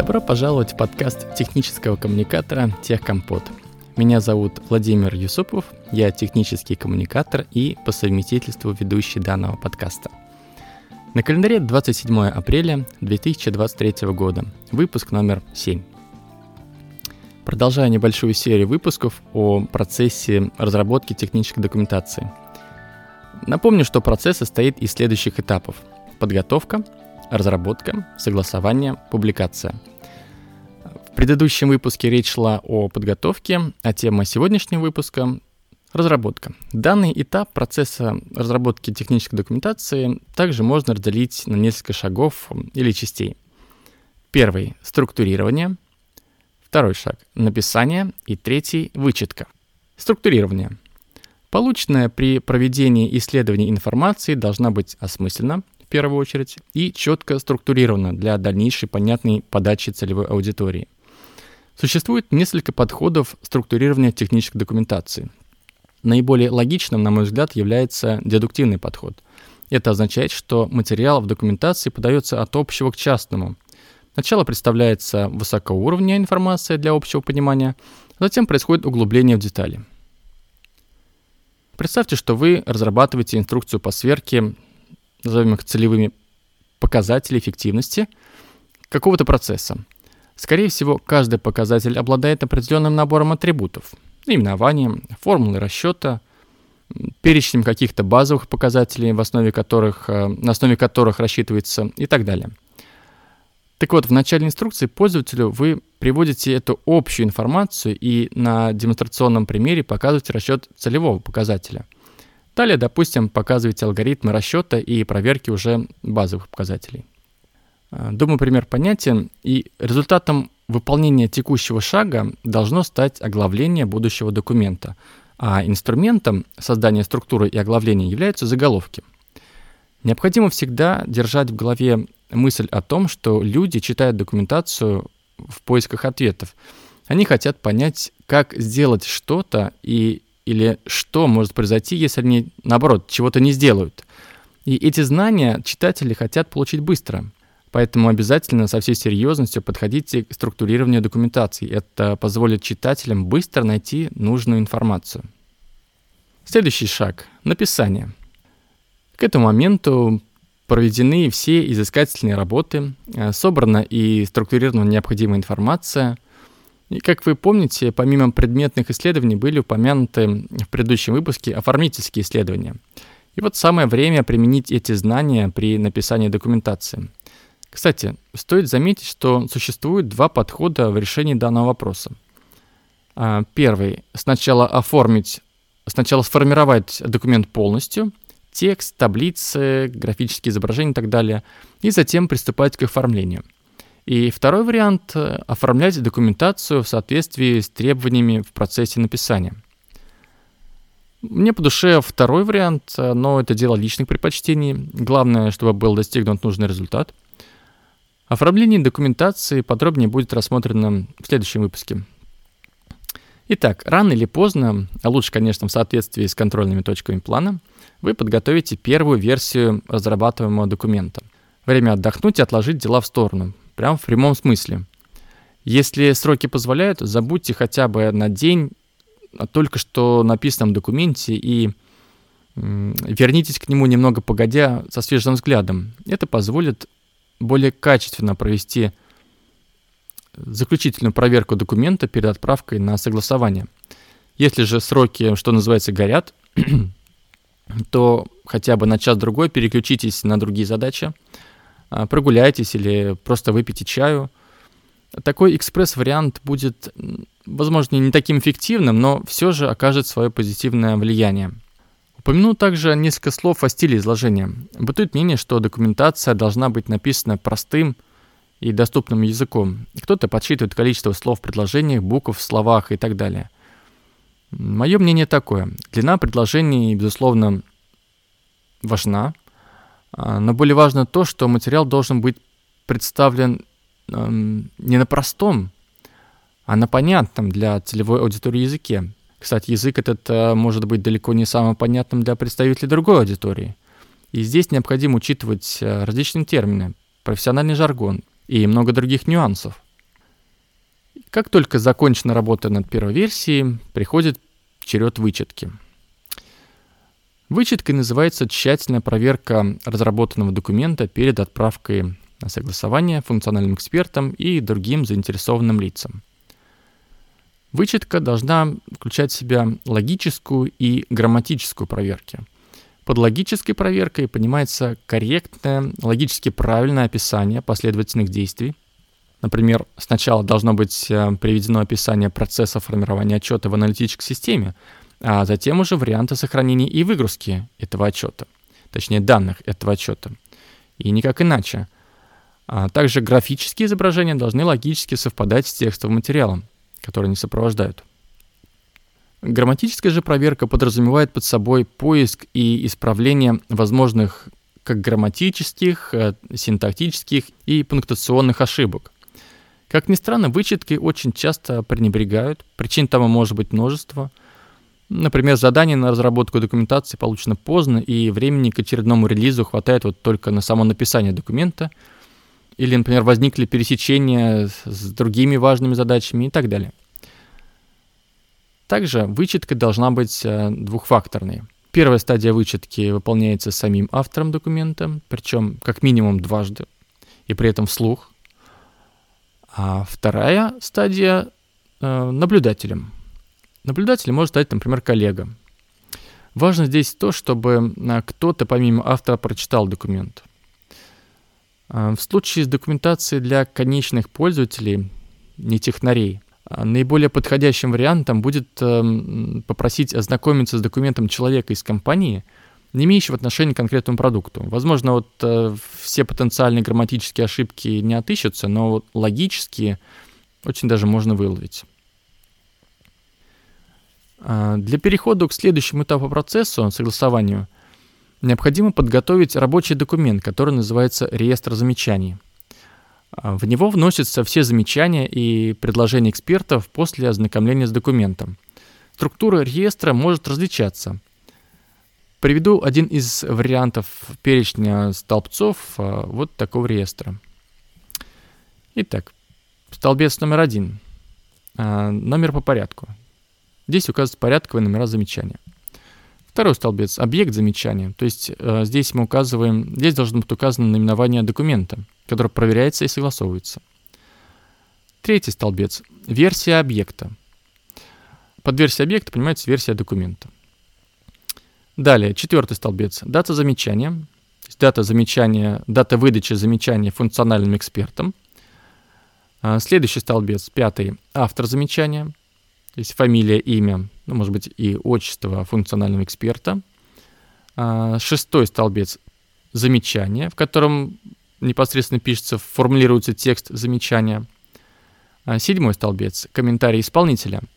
Добро пожаловать в подкаст технического коммуникатора «Техкомпот». Меня зовут Владимир Юсупов, я технический коммуникатор и по совместительству ведущий данного подкаста. На календаре 27 апреля 2023 года, выпуск номер 7. Продолжаю небольшую серию выпусков о процессе разработки технической документации. Напомню, что процесс состоит из следующих этапов. Подготовка, разработка, согласование, публикация. В предыдущем выпуске речь шла о подготовке, а тема сегодняшнего выпуска – разработка. Данный этап процесса разработки технической документации также можно разделить на несколько шагов или частей. Первый – структурирование. Второй шаг – написание. И третий – вычетка. Структурирование. Полученная при проведении исследований информации должна быть осмысленно, первую очередь, и четко структурировано для дальнейшей понятной подачи целевой аудитории. Существует несколько подходов структурирования технической документации. Наиболее логичным, на мой взгляд, является дедуктивный подход. Это означает, что материал в документации подается от общего к частному. Сначала представляется высокоуровневая информация для общего понимания, затем происходит углубление в детали. Представьте, что вы разрабатываете инструкцию по сверке назовем их целевыми показатели эффективности какого-то процесса. Скорее всего, каждый показатель обладает определенным набором атрибутов, наименованием, формулой расчета, перечнем каких-то базовых показателей, в основе которых, э, на основе которых рассчитывается и так далее. Так вот, в начале инструкции пользователю вы приводите эту общую информацию и на демонстрационном примере показываете расчет целевого показателя – Далее, допустим, показываете алгоритмы расчета и проверки уже базовых показателей. А, думаю, пример понятен, и результатом выполнения текущего шага должно стать оглавление будущего документа, а инструментом создания структуры и оглавления являются заголовки. Необходимо всегда держать в голове мысль о том, что люди читают документацию в поисках ответов. Они хотят понять, как сделать что-то и или что может произойти, если они, наоборот, чего-то не сделают. И эти знания читатели хотят получить быстро. Поэтому обязательно со всей серьезностью подходите к структурированию документации. Это позволит читателям быстро найти нужную информацию. Следующий шаг – написание. К этому моменту проведены все изыскательные работы, э, собрана и структурирована необходимая информация – и как вы помните, помимо предметных исследований были упомянуты в предыдущем выпуске оформительские исследования. И вот самое время применить эти знания при написании документации. Кстати, стоит заметить, что существует два подхода в решении данного вопроса. А, первый – сначала оформить, сначала сформировать документ полностью, текст, таблицы, графические изображения и так далее, и затем приступать к оформлению – и второй вариант оформлять документацию в соответствии с требованиями в процессе написания. Мне по душе второй вариант, но это дело личных предпочтений. Главное, чтобы был достигнут нужный результат. Оформление документации подробнее будет рассмотрено в следующем выпуске. Итак, рано или поздно, а лучше, конечно, в соответствии с контрольными точками плана, вы подготовите первую версию разрабатываемого документа. Время отдохнуть и отложить дела в сторону. Прям в прямом смысле. Если сроки позволяют, забудьте хотя бы на день о только что написанном документе и вернитесь к нему немного погодя со свежим взглядом. Это позволит более качественно провести заключительную проверку документа перед отправкой на согласование. Если же сроки, что называется, горят, то хотя бы на час-другой переключитесь на другие задачи, а, прогуляйтесь или просто выпейте чаю. Такой экспресс-вариант будет, возможно, не таким эффективным, но все же окажет свое позитивное влияние. Упомяну также несколько слов о стиле изложения. Бытует мнение, что документация должна быть написана простым и доступным языком. Кто-то подсчитывает количество слов в предложениях, букв в словах и так далее. Мое мнение такое. Длина предложений, безусловно, важна, а, но более важно то, что материал должен быть представлен не на простом, а на понятном для целевой аудитории языке. Кстати, язык этот э, может быть далеко не самым понятным для представителей другой аудитории. И здесь необходимо учитывать э, различные термины, профессиональный жаргон и много других нюансов. Как только закончена работа над первой версией, приходит черед вычетки. Вычеткой называется тщательная проверка разработанного документа перед отправкой на согласование функциональным экспертам и другим заинтересованным лицам. Вычетка должна включать в себя логическую и грамматическую проверки. Под логической проверкой понимается корректное, логически правильное описание последовательных действий. Например, сначала должно быть э, приведено описание процесса формирования отчета в аналитической системе, а затем уже варианты сохранения и выгрузки этого отчета, точнее данных этого отчета. И никак иначе. А также графические изображения должны логически совпадать с текстовым материалом, который они сопровождают. Грамматическая же проверка подразумевает под собой поиск и исправление возможных как грамматических, э, синтактических и пунктуационных ошибок. Как ни странно, вычеткой очень часто пренебрегают, причин тому может быть множество. Например, задание на разработку документации получено поздно, и времени к очередному релизу хватает вот только на само написание документа, или, например, возникли пересечения с другими важными задачами и так далее. Также вычетка должна быть э, двухфакторной. Первая стадия вычетки выполняется самим автором документа, причем как минимум дважды, и при этом вслух. А вторая стадия э, наблюдателем. Наблюдателем может стать, например, коллега. Важно здесь то, чтобы э, кто-то помимо автора прочитал документ. Э, в случае с документацией для конечных пользователей, не технарей, э, наиболее подходящим вариантом будет попросить ознакомиться с документом человека из компании – не имеющего отношения к конкретному продукту. Возможно, вот все потенциальные грамматические ошибки не отыщутся, но вот логические очень даже можно выловить. А, для перехода к следующему этапу процесса, согласованию, необходимо подготовить рабочий документ, который называется реестр замечаний. А, в него вносятся все замечания и предложения экспертов после ознакомления с документом. Структура реестра может различаться – Приведу один из вариантов перечня столбцов а, вот такого реестра. Итак, столбец номер один. Номер по порядку. Здесь указываются порядковые номера замечания. Второй столбец – объект замечания. То есть э, здесь мы указываем, здесь должно быть указано наименование документа, который проверяется и согласовывается. Третий столбец – версия объекта. Под версией объекта понимается версия документа. Далее, четвертый столбец. Дата замечания. То есть дата замечания, дата выдачи замечания функциональным экспертам. А, следующий столбец, пятый, автор замечания. То есть фамилия, имя, ну, может быть, и отчество функционального эксперта. А, шестой столбец, замечание, в котором непосредственно пишется, формулируется текст замечания. А, седьмой столбец, комментарий исполнителя –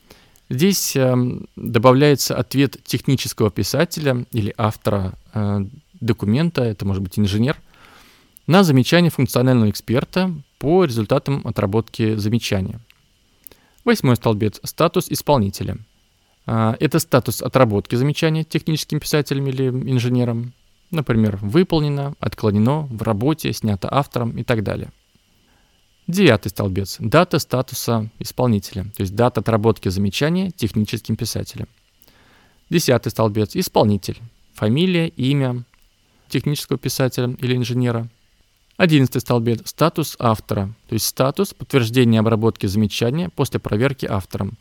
Здесь э, добавляется ответ технического писателя или автора э, документа, это может быть инженер, на замечание функционального эксперта по результатам отработки замечания. Восьмой столбец – статус исполнителя. Э, это статус отработки замечания техническим писателем или инженером. Например, выполнено, отклонено, в работе, снято автором и так далее – Девятый столбец – дата статуса исполнителя, то есть дата отработки замечания техническим писателем. Десятый столбец – исполнитель, фамилия, имя технического писателя или инженера. Одиннадцатый столбец – статус автора, то есть статус подтверждения обработки замечания после проверки автором.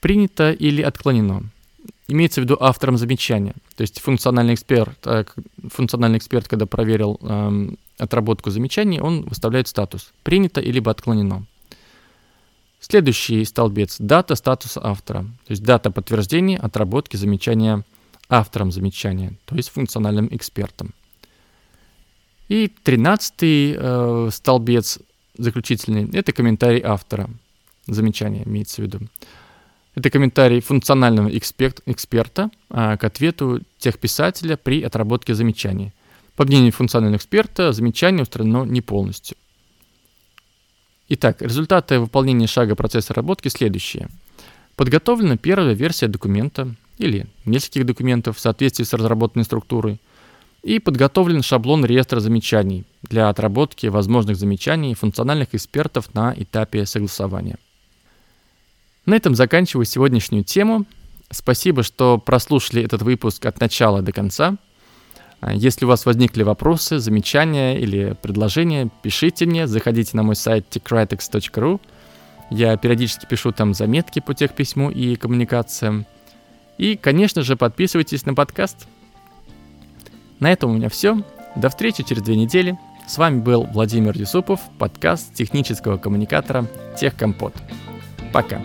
Принято или отклонено. Имеется в виду автором замечания. То есть функциональный эксперт, э, функциональный эксперт когда проверил эм, отработку замечаний, он выставляет статус «принято» или «отклонено». Следующий столбец – дата статуса автора, то есть дата подтверждения отработки замечания автором замечания, то есть функциональным экспертом. И тринадцатый э, столбец заключительный – это комментарий автора замечания, имеется в виду. Это комментарий функционального эксперт, эксперта э, к ответу техписателя при отработке замечаний. По мнению функционального эксперта, замечание устранено не полностью. Итак, результаты выполнения шага процесса работки следующие. Подготовлена первая версия документа или нескольких документов в соответствии с разработанной структурой и подготовлен шаблон реестра замечаний для отработки возможных замечаний функциональных экспертов на этапе согласования. На этом заканчиваю сегодняшнюю тему. Спасибо, что прослушали этот выпуск от начала до конца. Если у вас возникли вопросы, замечания или предложения, пишите мне, заходите на мой сайт techritex.ru. Я периодически пишу там заметки по техписьму и коммуникациям. И, конечно же, подписывайтесь на подкаст. На этом у меня все. До встречи через две недели. С вами был Владимир Юсупов, подкаст технического коммуникатора Техкомпот. Пока.